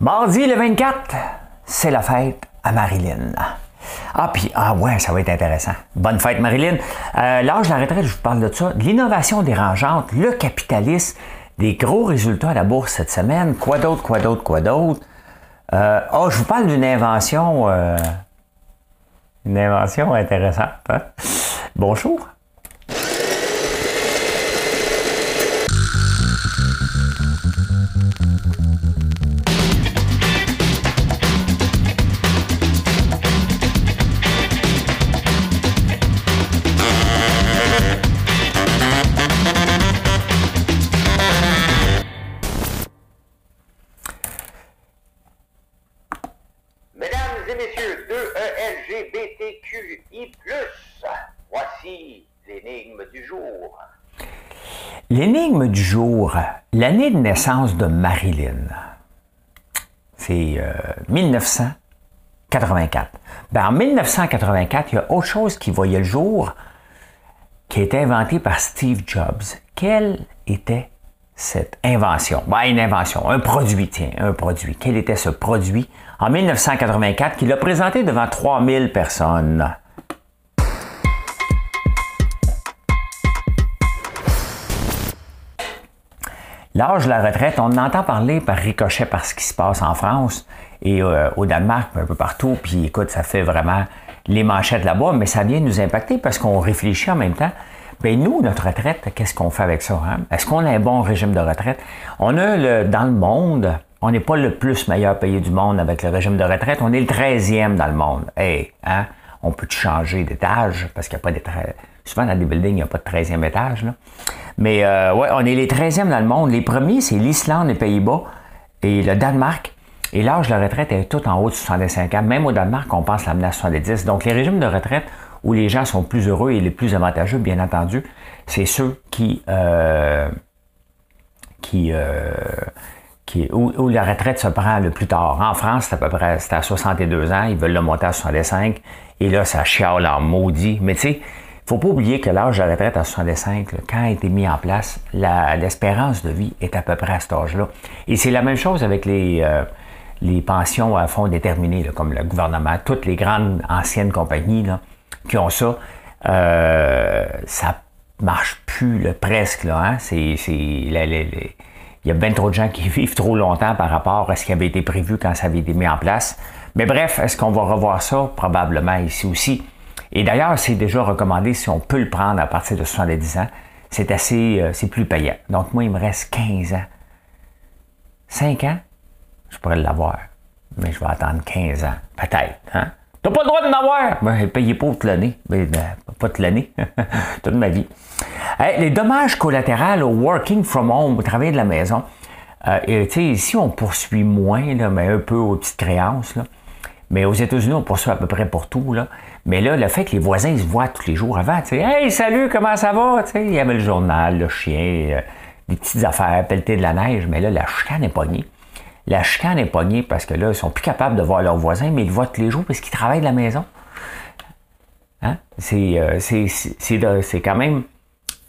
Mardi le 24, c'est la fête à Marilyn. Ah, puis, ah ouais, ça va être intéressant. Bonne fête, Marilyn. Euh, L'âge de la retraite, je vous parle de ça. L'innovation dérangeante, le capitalisme, des gros résultats à la bourse cette semaine. Quoi d'autre, quoi d'autre, quoi d'autre? Euh, oh, je vous parle d'une invention. Euh, une invention intéressante. Hein? Bonjour. L'énigme du jour, l'année de naissance de Marilyn, c'est 1984. Euh, ben, en 1984, il y a autre chose qui voyait le jour, qui a été inventé par Steve Jobs. Quelle était cette invention? Ben, une invention, un produit, tiens, un produit. Quel était ce produit en 1984 qu'il a présenté devant 3000 personnes? L'âge de la retraite, on en entend parler par ricochet par ce qui se passe en France et euh, au Danemark, un peu partout. Puis écoute, ça fait vraiment les manchettes là-bas, mais ça vient nous impacter parce qu'on réfléchit en même temps. Bien, nous, notre retraite, qu'est-ce qu'on fait avec ça? Hein? Est-ce qu'on a un bon régime de retraite? On a le, dans le monde, on n'est pas le plus meilleur pays du monde avec le régime de retraite, on est le 13e dans le monde. Hey, hein? On peut changer d'étage parce qu'il n'y a pas d'étage. Souvent, dans des buildings, il n'y a pas de 13e étage. Là. Mais euh, ouais, on est les 13e dans le monde. Les premiers, c'est l'Islande, les Pays-Bas et le Danemark. Et l'âge de la retraite est tout en haut de 65 ans. Même au Danemark, on pense l'amener à 70. Donc, les régimes de retraite où les gens sont plus heureux et les plus avantageux, bien entendu, c'est ceux qui, euh, qui, euh, où, la retraite se prend le plus tard. En France, c'est à peu près à 62 ans. Ils veulent le monter à 65. Et là, ça chiale en maudit. Mais tu sais, faut pas oublier que l'âge de la retraite à 65, quand a été mis en place, l'espérance de vie est à peu près à cet âge-là. Et c'est la même chose avec les, euh, pensions à fond déterminé, comme le gouvernement, toutes les grandes anciennes compagnies qui ont ça. Euh, ça marche plus presque. Là, hein? c'est, il y a bien trop de gens qui vivent trop longtemps par rapport à ce qui avait été prévu quand ça avait été mis en place. Mais bref, est-ce qu'on va revoir ça? Probablement ici aussi. Et d'ailleurs, c'est déjà recommandé si on peut le prendre à partir de 70 ans. C'est assez, euh, c'est plus payant. Donc moi, il me reste 15 ans. 5 ans, je pourrais l'avoir. Mais je vais attendre 15 ans. Peut-être. Hein? T'as pas le droit de l'avoir! Ben, payez pas toute l'année. Ben, pas toute l'année. toute ma vie. Les dommages collatéraux au working from home, au travail de la maison. Euh, ici, on poursuit moins, là, mais un peu aux petites créances. Là. Mais aux États-Unis, on poursuit à peu près pour tout. Là. Mais là, le fait que les voisins se voient tous les jours avant, tu sais, Hey, salut, comment ça va? Tu sais, il y avait le journal, le chien, euh, des petites affaires, pelleter de la neige, mais là, la chicane est pognée. La chicane est pognée parce que là, ils sont plus capables de voir leurs voisins, mais ils le voient tous les jours parce qu'ils travaillent de la maison. Hein? Euh, c'est, quand même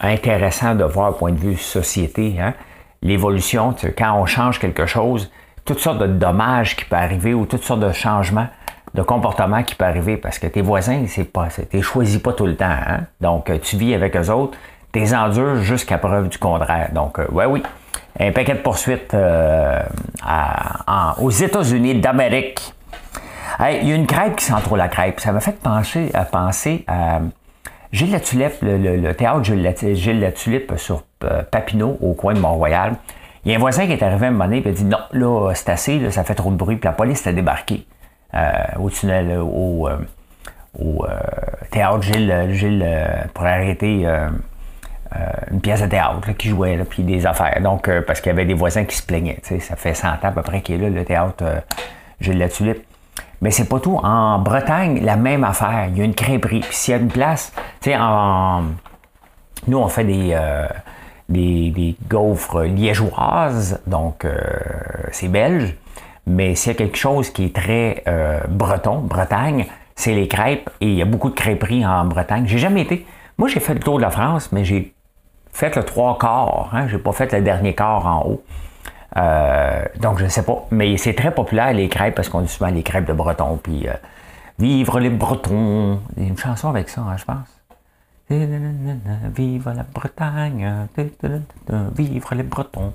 intéressant de voir, point de vue société, hein? l'évolution, quand on change quelque chose, toutes sortes de dommages qui peuvent arriver ou toutes sortes de changements de comportement qui peuvent arriver parce que tes voisins, c'est pas, t'es choisi pas tout le temps. Hein? Donc, tu vis avec eux autres, t'es endures jusqu'à preuve du contraire. Donc, euh, ouais, oui, un paquet de poursuites euh, aux États-Unis d'Amérique. il y a une crêpe qui sent trop la crêpe. Ça m'a fait penser à penser à Gilles la Tulipe, le, théâtre Gilles la, Gilles la Tulipe sur euh, Papineau, au coin de Mont-Royal. Il y a un voisin qui est arrivé à un moment donné et a dit Non, là, c'est assez, ça fait trop de bruit. Puis la police a débarqué euh, au tunnel, au, euh, au théâtre Gilles, Gilles pour arrêter une pièce de théâtre qui jouait, là, puis des affaires. Donc, parce qu'il y avait des voisins qui se plaignaient. Ça fait 100 ans à peu près qu'il est là, le théâtre Gilles La Tulipe. Mais c'est pas tout. En Bretagne, la même affaire. Il y a une crêperie. Puis s'il y a une place, tu sais, en... nous, on fait des, des, gaufres liégeoises, donc euh, c'est belge. Mais s'il y a quelque chose qui est très euh, breton, Bretagne, c'est les crêpes. Et il y a beaucoup de crêperies en Bretagne. J'ai jamais été. Moi, j'ai fait le tour de la France, mais j'ai fait le trois quarts. Hein, j'ai pas fait le dernier quart en haut. Donc, je ne sais pas. Mais c'est très populaire, les crêpes, parce qu'on dit souvent les crêpes de breton. Puis, Vivre les Bretons. Il y a une chanson avec ça, hein, je pense. Vive la Bretagne. Vivre les Bretons.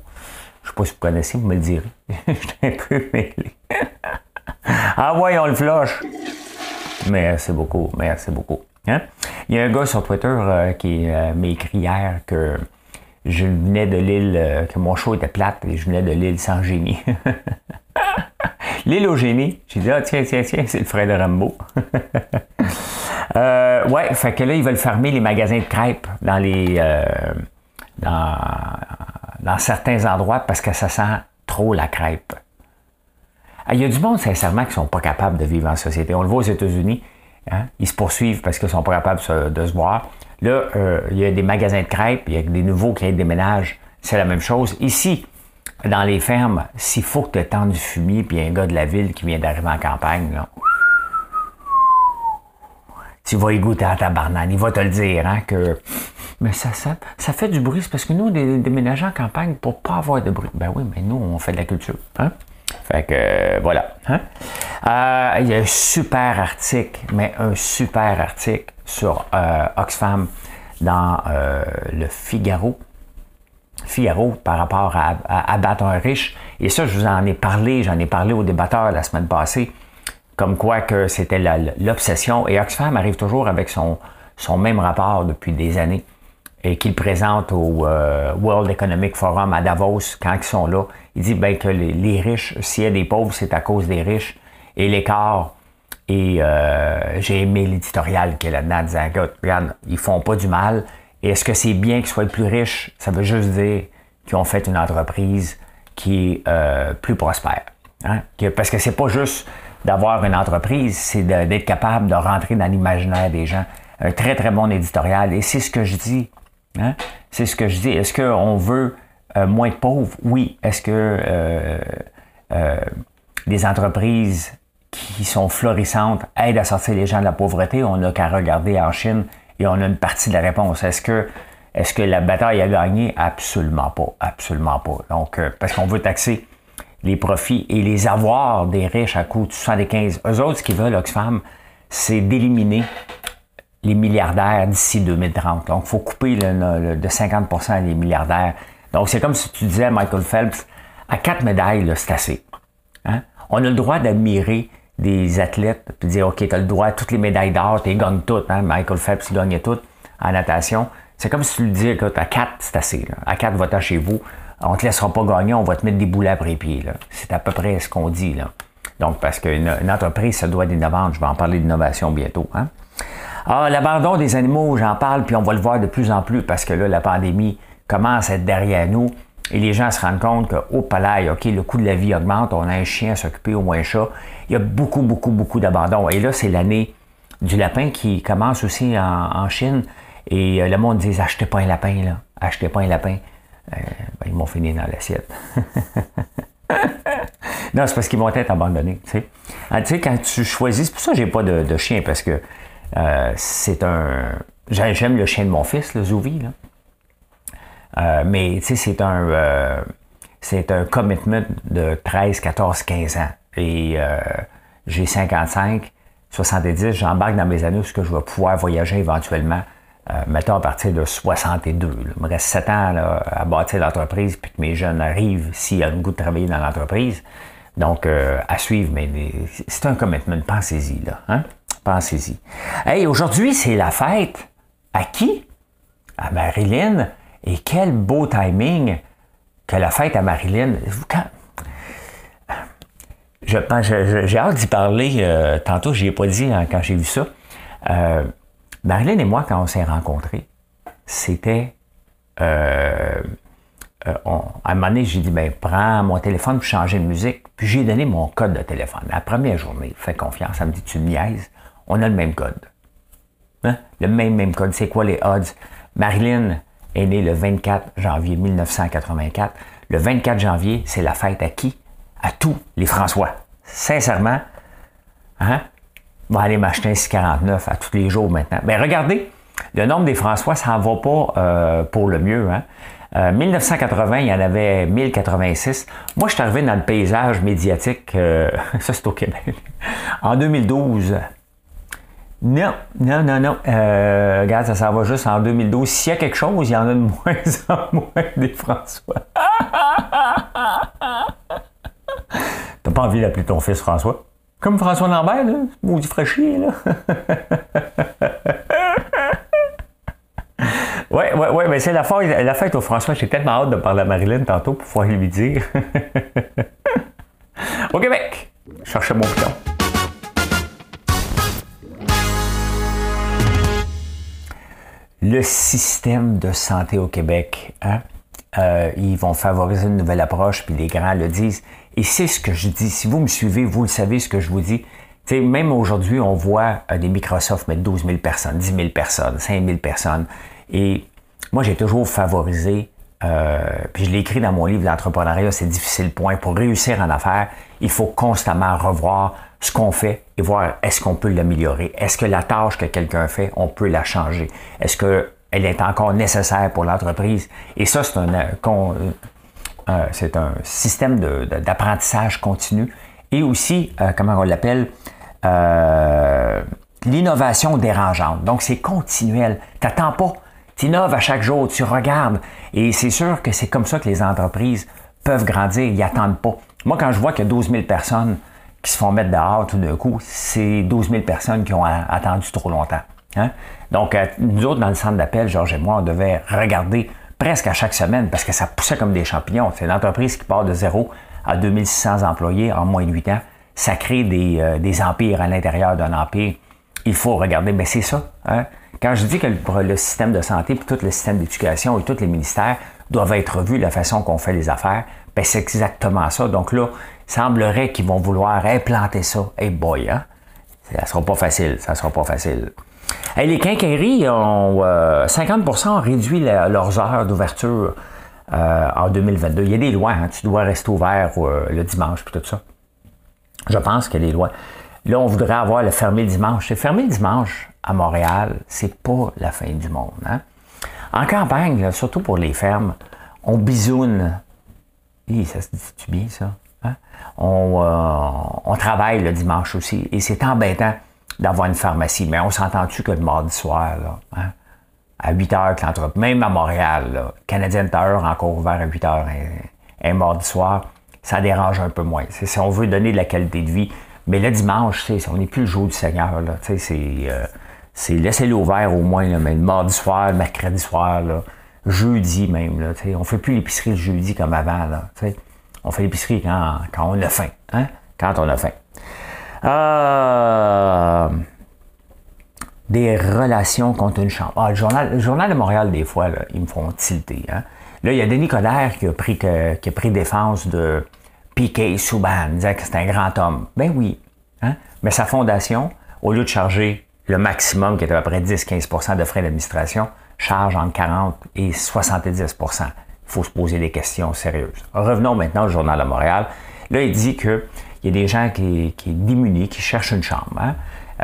Je ne sais pas si vous connaissez, vous me le direz. Je un peu mêlé. ah ouais, on le flush. Merci beaucoup, merci beaucoup. Hein? Il y a un gars sur Twitter euh, qui euh, m'a écrit hier que je venais de l'île, euh, que mon show était plate et je venais de l'île sans génie. l'île au génie. J'ai dit, ah tiens, tiens, tiens, c'est le frère de Rambo. ouais, fait que là, ils veulent fermer les magasins de crêpes dans les. dans, dans certains endroits parce que ça sent trop la crêpe. Ah, il y a du monde, sincèrement, qui ne sont pas capables de vivre en société. On le voit aux États-Unis. Hein. Ils se poursuivent parce qu'ils ne sont pas capables de se voir. Là, euh, il y a des magasins de crêpes, il y a des nouveaux qui déménagent. C'est la même chose. Ici, dans les fermes, s'il faut que tu aies du fumier, puis un gars de la ville qui vient d'arriver en campagne, là, tu vas y goûter à ta banane. Il va te le dire, hein, mais ça, ça, fait du bruit. C'est parce que nous, on déménageurs en campagne pour pas avoir de bruit. Ben oui, mais nous, on fait de la culture. Hein? Fait que euh, voilà. Hein? Euh, il y a un super article, mais un super article sur euh, Oxfam dans le Figaro. Figaro par rapport à, abattre un riche. Et ça, je vous en ai parlé, j'en ai parlé aux débatteurs la semaine passée, comme quoi que c'était l'obsession. Et Oxfam arrive toujours avec son, même rapport depuis des années et qu'il présente au euh, World Economic Forum à Davos quand ils sont là. Il dit ben, que les, riches, s'il y a des pauvres, c'est à cause des riches. Et l'écart, et euh, j'ai aimé l'éditorial qui est là-dedans, disant regarde, ils font pas du mal. Et est-ce que c'est bien qu'ils soient plus riches? Ça veut juste dire qu'ils ont fait une entreprise qui est euh, plus prospère. Hein? parce que c'est pas juste d'avoir une entreprise, c'est d'être capable de rentrer dans l'imaginaire des gens. Un très, très bon éditorial. Et c'est ce que je dis Hein? C'est ce que je dis. Est-ce qu'on veut euh, moins de pauvres? Oui. Est-ce que euh, euh, les entreprises qui sont florissantes aident à sortir les gens de la pauvreté? On n'a qu'à regarder en Chine et on a une partie de la réponse. Est-ce que, est que la bataille a gagné? Absolument pas. Absolument pas. Donc, parce qu'on veut taxer les profits et les avoirs des riches à coût de 75. Eux autres, ce qu'ils veulent, Oxfam, c'est d'éliminer les milliardaires d'ici 2030. Donc, il faut couper de 50% les milliardaires. Donc, c'est comme si tu disais Michael Phelps, à quatre médailles, c'est assez. Hein? On a le droit d'admirer des athlètes, puis dire, OK, tu as le droit à toutes les médailles d'or, tu gagnes toutes. Hein? Michael Phelps, gagnait toutes en natation. C'est comme si tu lui disais, écoute, à quatre, c'est assez. À quatre, va-t'en chez vous. On te laissera pas gagner, on va te mettre des boulets après les pieds. C'est à peu près ce qu'on dit. Donc, parce qu'une entreprise, ça doit être innovante. Je vais en parler d'innovation bientôt. Hein? Ah, l'abandon des animaux, j'en parle, puis on va le voir de plus en plus parce que là, la pandémie commence à être derrière nous et les gens se rendent compte que, au palais, OK, le coût de la vie augmente, on a un chien à s'occuper ou un chat. Il y a beaucoup, beaucoup, beaucoup d'abandon. Et là, c'est l'année du lapin qui commence aussi en, Chine. Et euh, le monde dit achetez pas un lapin, là. Achetez pas un lapin. Euh, ben, ils m'ont fini dans l'assiette. non, c'est parce qu'ils vont être abandonnés. Tu sais, ah, quand tu choisis, c'est pour ça que j'ai pas de, chien, parce que euh, c'est un. J'aime le chien de mon fils, le Zouvi. Là. Mais c'est un. C'est un commitment de 13, 14, 15 ans. Et j'ai 55, 70, j'embarque dans mes années où je vais pouvoir voyager éventuellement, mettons à partir de 62. Il me reste 7 ans à bâtir l'entreprise, puis que mes jeunes arrivent s'il y a le goût de travailler dans l'entreprise. Donc, à suivre, mais, c'est un commitment, pensez-y. Là, hein? Pensez-y. Hey, aujourd'hui, c'est la fête. À qui? À Marilyn. Et quel beau timing que la fête à Marilyn. Quand... Je, j'ai hâte d'y parler. Euh, tantôt, je n'y ai pas dit hein, quand j'ai vu ça. Euh, Marilyn et moi, quand on s'est rencontrés, c'était. Euh, à un moment donné, j'ai dit ben, prends mon téléphone pour changer de musique. Puis j'ai donné mon code de téléphone. La première journée, fais confiance, ça me dit tu niaises on a le même code. Hein? Le même, même code. C'est quoi les odds? Marilyn est née le 24 janvier 1984. Le 24 janvier, c'est la fête à qui? À tous les François. Sincèrement, hein? Aller m'acheter un 649 à tous les jours maintenant. Mais ben, regardez, le nombre des François, ça n'en va pas euh, pour le mieux. Hein? 1980, il y en avait 1086. Moi, je suis arrivé dans le paysage médiatique, ça c'est au Québec, en 2012. Non, non, non, non. Euh, regarde, ça s'en va juste en 2012. S'il y a quelque chose, il y en a de moins en moins des François. T'as pas envie d'appeler ton fils François? Comme François Lambert, là? Maudit fraîchier, là. Oui, oui, oui, mais c'est la fête, la fête au François. J'ai tellement hâte de parler à Marilyn tantôt pour pouvoir lui dire. au Québec, cherchez mon piton. le système de santé au Québec. Hein? Euh, ils vont favoriser une nouvelle approche, puis les grands le disent. Et c'est ce que je dis. Si vous me suivez, vous le savez ce que je vous dis. même aujourd'hui, on voit euh, des Microsoft mettre 12 000 personnes, 10 000 personnes, 5 000 personnes. Et moi, j'ai toujours favorisé, euh, puis je l'ai écrit dans mon livre, L'entrepreneuriat, c'est difficile point. Pour réussir en affaires, il faut constamment revoir ce qu'on fait et voir est-ce qu'on peut l'améliorer. Est-ce que la tâche que quelqu'un fait, on peut la changer? Est-ce qu'elle est encore nécessaire pour l'entreprise? Et ça, c'est un, euh, euh, c'est un système d'apprentissage continu. Et aussi, euh, comment on l'appelle, l'innovation dérangeante. Donc, c'est continuel. Tu n'attends pas. Tu innoves à chaque jour, tu regardes. Et c'est sûr que c'est comme ça que les entreprises peuvent grandir. Ils n'attendent pas. Moi, quand je vois qu'il y a 12 000 personnes qui se font mettre dehors tout d'un coup, c'est 12 000 personnes qui ont attendu trop longtemps. Hein? Donc, euh, nous autres, dans le centre d'appel, Georges et moi, on devait regarder presque à chaque semaine parce que ça poussait comme des champignons. C'est l'entreprise qui part de zéro à 2600 employés en moins de 8 ans. Ça crée des, euh, des empires à l'intérieur d'un empire. Il faut regarder, mais c'est ça. Hein? Quand je dis que le, système de santé, puis tout le système d'éducation et tous les ministères doivent être revus, la façon qu'on fait les affaires, ben c'est exactement ça. Donc là, semblerait qu'ils vont vouloir implanter ça. Hey boy, hein? Ça sera pas facile, ça sera pas facile. Les quincailleries ont 50% euh, ont réduit leurs heures d'ouverture euh, en 2022. Il y a des lois, hein? tu dois rester ouvert euh, le dimanche puis tout ça. Je pense qu'il y a des lois. Là, on voudrait avoir le fermé dimanche. C'est fermé dimanche à Montréal, c'est pas la fin du monde. Hein? En campagne, surtout pour les fermes, on bisoune. ça se dit-tu bien, ça? Hein? Euh, on, travaille le dimanche aussi. Et c'est embêtant d'avoir une pharmacie. Mais on s'entend-tu que le mardi soir, hein? à 8 heures même à Montréal, là, Canadian Tower encore ouvert à 8 heures un, mardi soir, ça dérange un peu moins. si on veut donner de la qualité de vie. Mais le dimanche, on n'est plus le jour du Seigneur. c'est, euh, c'est laissez-le ouvert au moins, mais le mardi soir, le mercredi soir, jeudi même. Là, on ne fait plus l'épicerie le jeudi comme avant. Là, on fait l'épicerie quand, on a faim. Hein? Quand on a faim. Euh, des relations contre une chambre. Ah, le, journal, journal de Montréal, des fois, ils me font tilter. Hein? Là, il y a Denis Coderre qui a pris, qui a pris défense de Piquet Souban, disant que c'est un grand homme. Ben oui. Hein? Mais sa fondation, au lieu de charger le maximum, qui est à peu près 10-15% de frais d'administration, charge entre 40 et 70% il faut se poser des questions sérieuses. Revenons maintenant au Journal de Montréal. Là, il dit qu'il y a des gens qui, qui démunis, qui cherchent une chambre. Hein.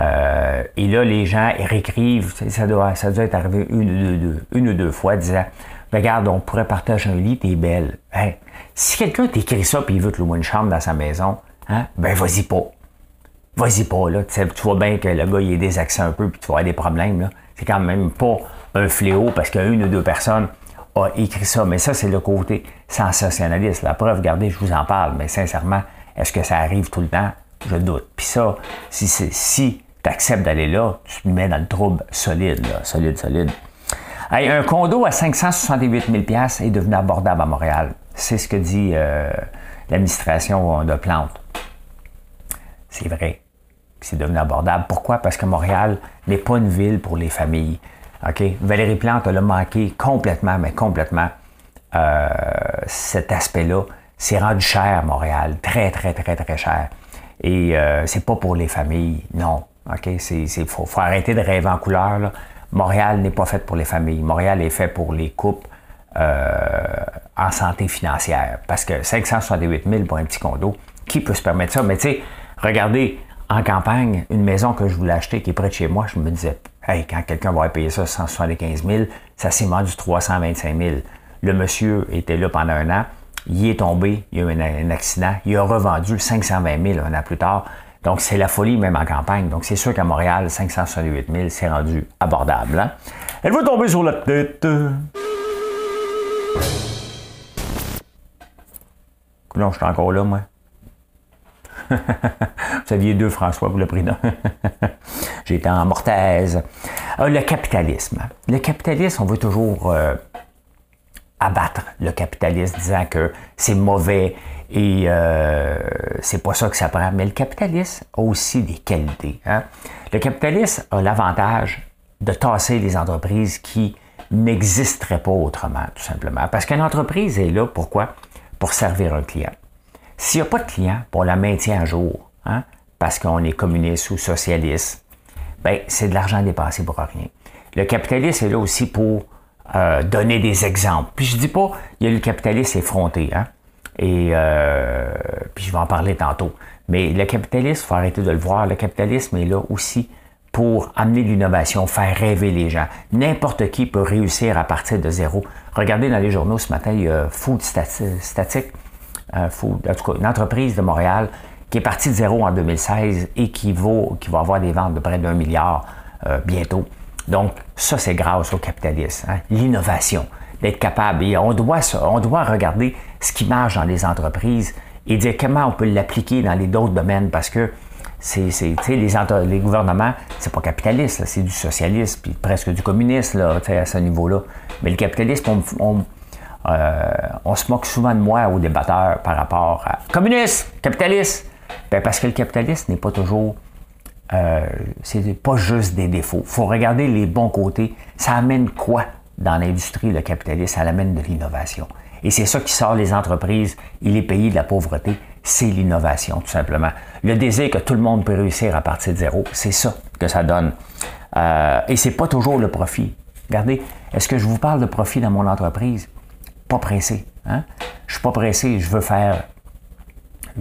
Euh, et là, les gens réécrivent, ça doit, ça doit être arrivé une ou deux, une ou deux fois, disant Regarde, on pourrait partager un lit, t'es belle. Hein? Si quelqu'un t'écrit ça et il veut te louer une chambre dans sa maison, hein, ben vas-y pas. Vas-y pas, là. Tu, vois bien que le gars, il est désaxé un peu puis tu vas avoir des problèmes, là. C'est quand même pas un fléau parce qu'il y a une ou deux personnes a écrit ça, mais ça, c'est le côté sensationnaliste. La preuve, regardez, je vous en parle, mais sincèrement, est-ce que ça arrive tout le temps? Je doute. Puis ça, si, tu acceptes d'aller là, tu te mets dans le trouble solide, là, solide, solide. un condo à 568 000 est devenu abordable à Montréal. C'est ce que dit euh, l'administration de Plante. C'est vrai c'est devenu abordable. Pourquoi? Parce que Montréal n'est pas une ville pour les familles. OK? Valérie Plante a manqué complètement, mais complètement euh, cet aspect-là. C'est rendu cher, Montréal. Très, très, très, très cher. Et euh, c'est pas pour les familles, non. OK? Il faut, arrêter de rêver en couleur. Montréal n'est pas fait pour les familles. Montréal est fait pour les couples euh, en santé financière. Parce que 568 000 pour un petit condo, qui peut se permettre ça? Mais tu sais, regardez, en campagne, une maison que je voulais acheter qui est près de chez moi, je me disais, hey, quand quelqu'un va payer ça 175 000, ça s'est vendu 325 000. Le monsieur était là pendant un an. Il est tombé, il a eu un, accident. Il a revendu 520 000 un an plus tard. Donc, c'est la folie même en campagne. Donc, c'est sûr qu'à Montréal, 568 000, c'est rendu abordable. Hein? Elle va tomber sur la tête. Non, je suis encore là, moi. Vous saviez deux François pour le prix d'un. J'étais en mortaise. Euh, le capitalisme. Le capitalisme, on veut toujours euh, abattre le capitalisme, disant que c'est mauvais et euh, c'est pas ça que ça prend. Mais le capitalisme a aussi des qualités. Hein. Le capitalisme a l'avantage de tasser les entreprises qui n'existeraient pas autrement, tout simplement. Parce qu'une entreprise est là, pourquoi? Pour servir un client. S'il n'y a pas de client, on la maintient à jour, hein, parce qu'on est communiste ou socialiste, ben, c'est de l'argent dépensé pour rien. Le capitalisme est là aussi pour euh, donner des exemples. Puis je dis pas, il y a le capitalisme effronté, hein, et euh, puis je vais en parler tantôt. Mais le capitalisme, faut arrêter de le voir, le capitalisme est là aussi pour amener l'innovation, faire rêver les gens. N'importe qui peut réussir à partir de zéro. Regardez dans les journaux ce matin, il y a Food Static, euh, en tout cas, une entreprise de Montréal qui est partie de zéro en 2016 et qui, vaut, qui va avoir des ventes de près d'un milliard euh, bientôt. Donc, ça, c'est grâce au capitalisme, hein. l'innovation, d'être capable. Et on doit, regarder ce qui marche dans les entreprises et dire comment on peut l'appliquer dans les d'autres domaines parce que c'est, les, les gouvernements, c'est pas capitaliste, c'est du socialisme, puis presque du communisme là, à ce niveau-là. Mais le capitalisme, on euh, se moque souvent de moi aux débatteurs par rapport à communiste, capitaliste. Ben, parce que le capitalisme n'est pas toujours. Euh, c'est pas juste des défauts. Faut regarder les bons côtés. Ça amène quoi dans l'industrie, le capitalisme? Ça amène de l'innovation. Et c'est ça qui sort les entreprises et les pays de la pauvreté, c'est l'innovation, tout simplement. Le désir que tout le monde peut réussir à partir de zéro, c'est ça que ça donne. Euh, et c'est pas toujours le profit. Regardez, est-ce que je vous parle de profit dans mon entreprise? pas pressé. Hein? Je suis pas pressé, je veux faire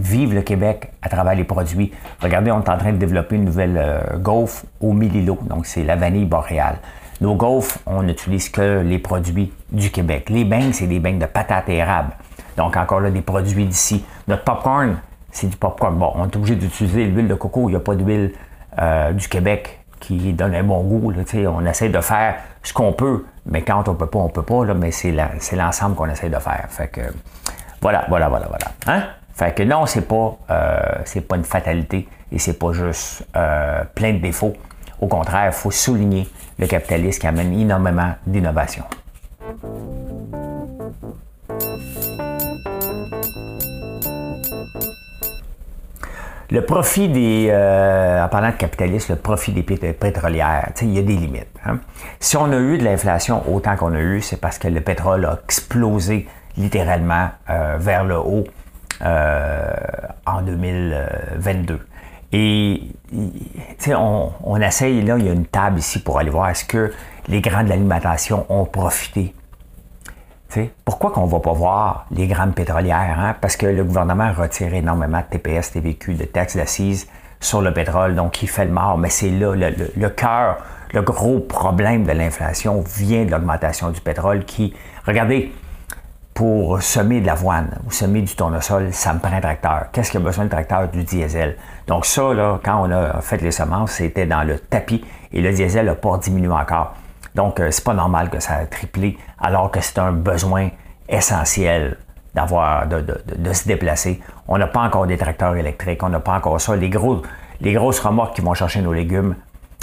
vivre le Québec à travers les produits. Regardez, on est en train de développer une nouvelle euh, gaufre au Mililo, donc c'est la vanille boréale. Nos gaufres, on n'utilise que les produits du Québec. Les beignes, c'est des beignes de patates et. Donc encore là, des produits d'ici. Notre popcorn, c'est du popcorn. Bon, on est obligé d'utiliser l'huile de coco. Il n'y a pas d'huile euh, du Québec qui donne un bon goût. on essaie de faire ce qu'on peut, mais quand on peut pas, on peut pas. Mais c'est, l'ensemble qu'on essaie de faire. Fait que voilà, voilà, voilà, voilà. Hein? Fait que non, pas, euh, c'est pas une fatalité et c'est pas juste euh, plein de défauts. Au contraire, il faut souligner le capitalisme qui amène énormément d'innovation. Le profit des, euh, en parlant de capitalisme, le profit des pétrolières, il y a des limites. Hein. Si on a eu de l'inflation autant qu'on a eu, c'est parce que le pétrole a explosé littéralement vers le haut en 2022. Et on, on essaye, là, il y a une table ici pour aller voir est-ce que les grands de l'alimentation ont profité pourquoi qu'on ne va pas voir les grandes pétrolières? Hein? Parce que le gouvernement retire énormément de TPS, TVQ, de taxes d'assises sur le pétrole, donc il fait le mort. Mais c'est là le, cœur, le gros problème de l'inflation vient de l'augmentation du pétrole qui, regardez, pour semer de l'avoine ou semer du tournesol, ça me prend un tracteur. Qu'est-ce qu'il a besoin de tracteur? Du diesel. Donc ça, quand on a fait les semences, c'était dans le tapis et le diesel n'a pas diminué encore. Donc, euh, c'est pas normal que ça a triplé, alors que c'est un besoin essentiel d'avoir, de, se déplacer. On n'a pas encore des tracteurs électriques, on n'a pas encore ça. Les grosses remorques qui vont chercher nos légumes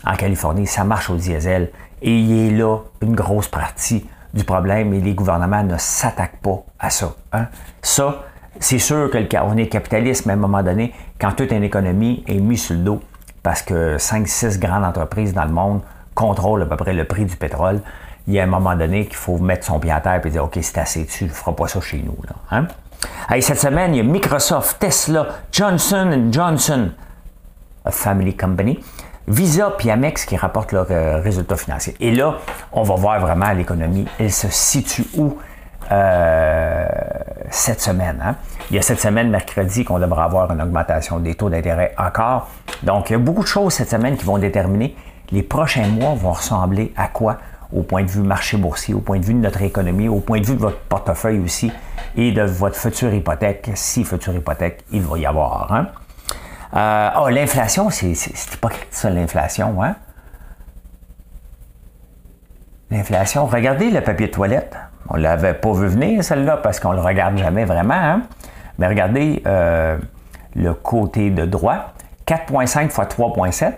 en Californie, ça marche au diesel. Et il est là une grosse partie du problème et les gouvernements ne s'attaquent pas à ça. Hein. Ça, c'est sûr qu'on est capitaliste, mais à un moment donné, quand toute une économie est mise sur le dos, parce que 5-6 grandes entreprises dans le monde contrôle à peu près le prix du pétrole, il y a un moment donné qu'il faut mettre son pied à terre et dire OK, c'est assez tu ne feras pas ça chez nous. Là. Hein? cette semaine, il y a Microsoft, Tesla, Johnson Johnson, a family company, Visa et Amex qui rapportent leurs euh, résultats financiers. Et là, on va voir vraiment l'économie, elle se situe où euh, cette semaine. Hein? Il y a cette semaine, mercredi, qu'on devra avoir une augmentation des taux d'intérêt encore. Donc, il y a beaucoup de choses cette semaine qui vont déterminer les prochains mois vont ressembler à quoi au point de vue marché boursier, au point de vue de notre économie, au point de vue de votre portefeuille aussi et de votre future hypothèque, si future hypothèque il va y avoir. Hein? Euh, oh, l'inflation, c'est pas ça, l'inflation. Hein? L'inflation, regardez le papier de toilette. On ne l'avait pas vu venir, celle-là, parce qu'on ne le regarde jamais vraiment. Hein? Mais regardez euh, le côté de droit. 4,5 x 3,7.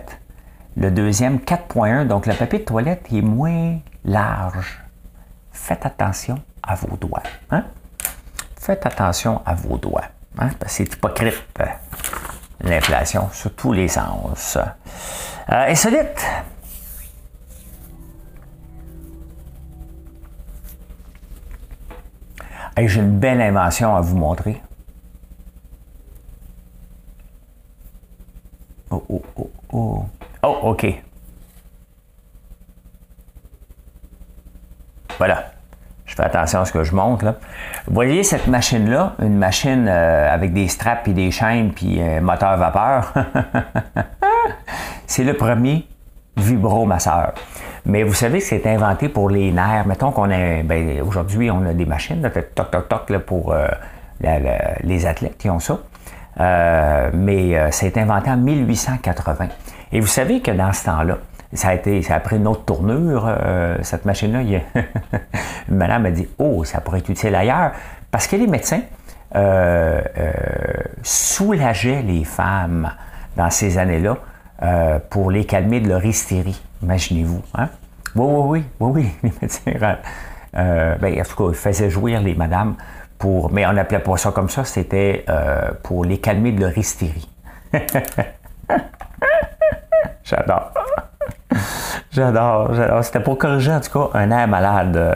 Le deuxième, 4,1. Donc, le papier de toilette est moins large. Faites attention à vos doigts. Hein? Faites attention à vos doigts. Hein? Parce que c'est hypocrite, l'inflation, sur tous les sens. Euh, insolite. J'ai une belle invention à vous montrer. Oh, oh, oh, oh. Oh, OK. Voilà. Attention à ce que je montre. Là. Vous voyez cette machine-là, une machine euh, avec des straps et des chaînes puis un moteur vapeur. c'est le premier vibromasseur. Mais vous savez que c'est inventé pour les nerfs. Mettons qu'on a, ben, aujourd'hui, on a des machines, toc, toc, toc, pour euh, les athlètes qui ont ça. Euh, mais c'est inventé en 1880. Et vous savez que dans ce temps-là, ça a, été, ça a pris une autre tournure, euh, cette machine-là. madame a dit Oh, ça pourrait être utile ailleurs. Parce que les médecins euh, euh, soulageaient les femmes dans ces années-là pour les calmer de leur hystérie. Imaginez-vous. Hein? Oui, oui, oui, oui, oui, les médecins. ben, en tout cas, ils faisaient jouir les madames pour. Mais on n'appelait pas ça comme ça, c'était pour les calmer de leur hystérie. J'adore. J'adore, j'adore. C'était pour corriger en tout cas un air malade, euh,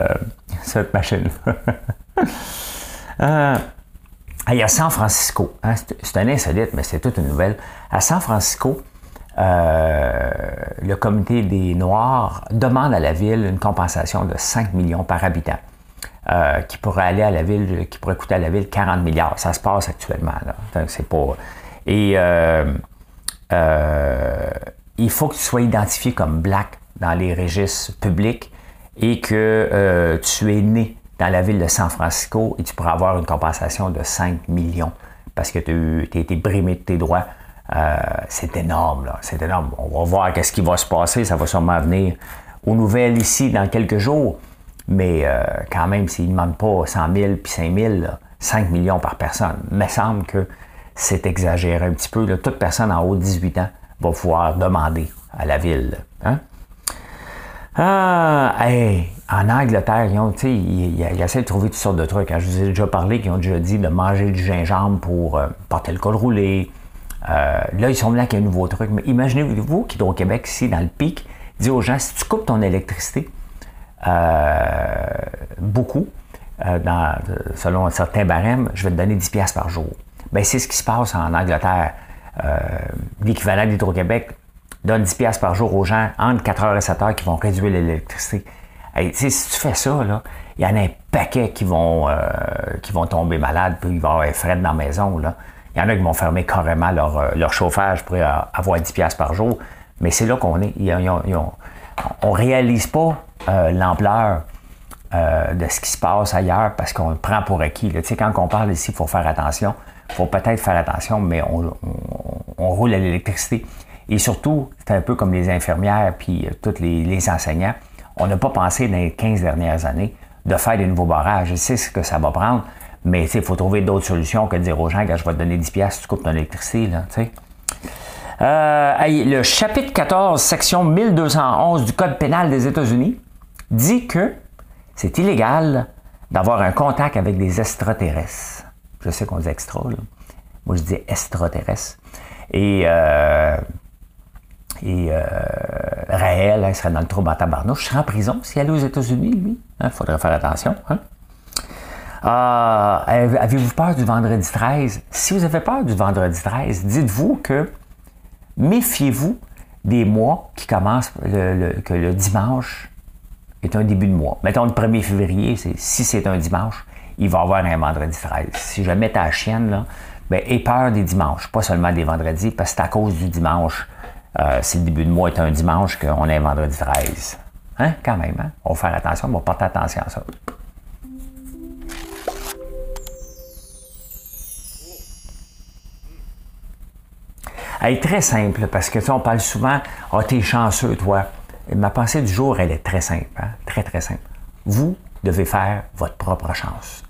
cette machine. euh, il y a San Francisco. Hein, c'est un insolite, mais c'est toute une nouvelle. À San Francisco, euh, le comité des Noirs demande à la ville une compensation de 5 millions par habitant. Euh, qui pourrait aller à la ville, qui pourrait coûter à la ville 40 milliards. Ça se passe actuellement. C'est pas. Et il faut que tu sois identifié comme black dans les registres publics et que euh, tu es né dans la ville de San Francisco et tu pourras avoir une compensation de 5 millions parce que tu as été brimé de tes droits. Euh, c'est énorme, là. C'est énorme. On va voir qu'est-ce qui va se passer. Ça va sûrement venir aux nouvelles ici dans quelques jours. Mais euh, quand même, s'ils ne demandent pas 100 000 puis 5 000, 5 millions par personne, il me semble que c'est exagéré un petit peu. Toute personne en haut de 18 ans va pouvoir demander à la ville. Hein? Ah, en Angleterre, ils, ont, ils, ils, essaient de trouver toutes sortes de trucs. Hein. Je vous ai déjà parlé qu'ils ont déjà dit de manger du gingembre pour euh, porter le col roulé. Euh, là, ils sont venus avec un nouveau truc. Mais imaginez-vous qu'Hydro-Québec, ici, dans le pic, dit aux gens, si tu coupes ton électricité euh, beaucoup, selon un certain barème, je vais te donner 10$ par jour. Bien, c'est ce qui se passe en Angleterre. L'équivalent d'Hydro-Québec donne 10 pièces par jour aux gens entre 4 heures et 7 heures qui vont réduire l'électricité. si tu fais ça, il y en a un paquet qui vont, euh, qui vont tomber malades, puis il va y avoir frais dans la maison. Il y en a qui vont fermer carrément leur, euh, leur chauffage pour avoir 10 pièces par jour. Mais c'est là qu'on est. on ne réalise pas euh, l'ampleur de ce qui se passe ailleurs parce qu'on le prend pour acquis. Quand on parle ici, il faut faire attention. Il faut peut-être faire attention, mais on, on roule à l'électricité. Et surtout, c'est un peu comme les infirmières puis euh, tous les, enseignants. On n'a pas pensé dans les 15 dernières années de faire des nouveaux barrages. Je sais ce que ça va prendre, mais il faut trouver d'autres solutions que de dire aux gens que je vais te donner 10 pièces tu coupes ton électricité. Là, euh, le chapitre 14, section 1211 du Code pénal des États-Unis dit que c'est illégal d'avoir un contact avec des extraterrestres. Je sais qu'on dit extra, moi je dis extraterrestres. Et euh, et euh, Raël, il serait dans le trouble en tabarnouche. serait en prison s'il allait aux États-Unis, lui. Il hein, faudrait faire attention. Hein? Euh, avez-vous peur du vendredi 13? Si vous avez peur du vendredi 13, dites-vous que méfiez-vous des mois qui commencent, que le dimanche est un début de mois. Mettons le 1er février, si c'est un dimanche, il va y avoir un vendredi 13. Si jamais ta chienne, là, ben, aie peur des dimanches, pas seulement des vendredis, parce que c'est à cause du dimanche euh, si le début de mois est un dimanche, qu'on est vendredi 13. Hein? Quand même, hein? On va faire attention, on va porter attention à ça. Elle est très simple parce que on parle souvent Ah, t'es chanceux, toi. Ma pensée du jour, elle est très simple. Hein? Très, très simple. Vous devez faire votre propre chance.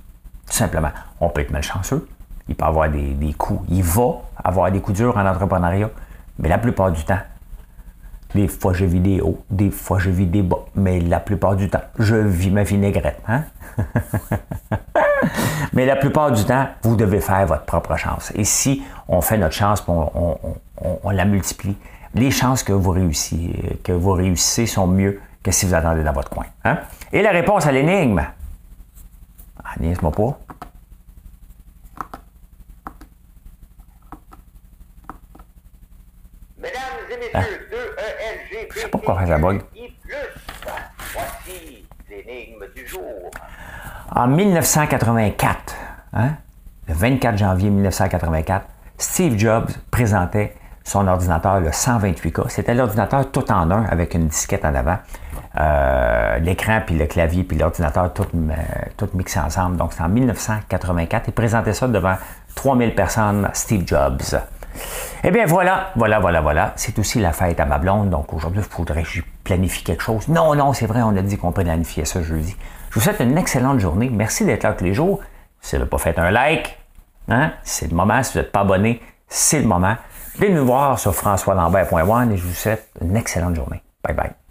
Tout simplement. On peut être malchanceux. Il peut avoir des, des coups. Il va avoir des coups durs en entrepreneuriat. Mais la plupart du temps, des fois je vis des hauts, des fois je vis des bas. Mais la plupart du temps, je vis ma vinaigrette. Hein? Mais la plupart du temps, vous devez faire votre propre chance. Et si on fait notre chance, on, on, la multiplie, les chances que vous réussissez, que vous réussissez sont mieux que si vous attendez dans votre coin. Hein? Et la réponse à l'énigme? Ah, niaise-moi pas. Hein? 2 ELG, Je sais pas pourquoi ça bug. En 1984, hein, le 24 janvier 1984, Steve Jobs présentait son ordinateur, le 128K. C'était l'ordinateur tout en un avec une disquette en avant. Euh, l'écran, puis le clavier, puis l'ordinateur, tout, euh, tout mixé ensemble. Donc, c'est en 1984. Il présentait ça devant 3000 personnes, Steve Jobs. Eh bien, voilà, voilà, voilà, voilà. C'est aussi la fête à ma blonde. Donc, aujourd'hui, il faudrait que je planifie quelque chose. Non, non, c'est vrai, on a dit qu'on planifiait ça jeudi. Je vous souhaite une excellente journée. Merci d'être là tous les jours. Si vous n'avez pas fait un like, hein, c'est le moment. Si vous n'êtes pas abonné, c'est le moment. Venez nous voir sur françoislambert.one et je vous souhaite une excellente journée. Bye bye.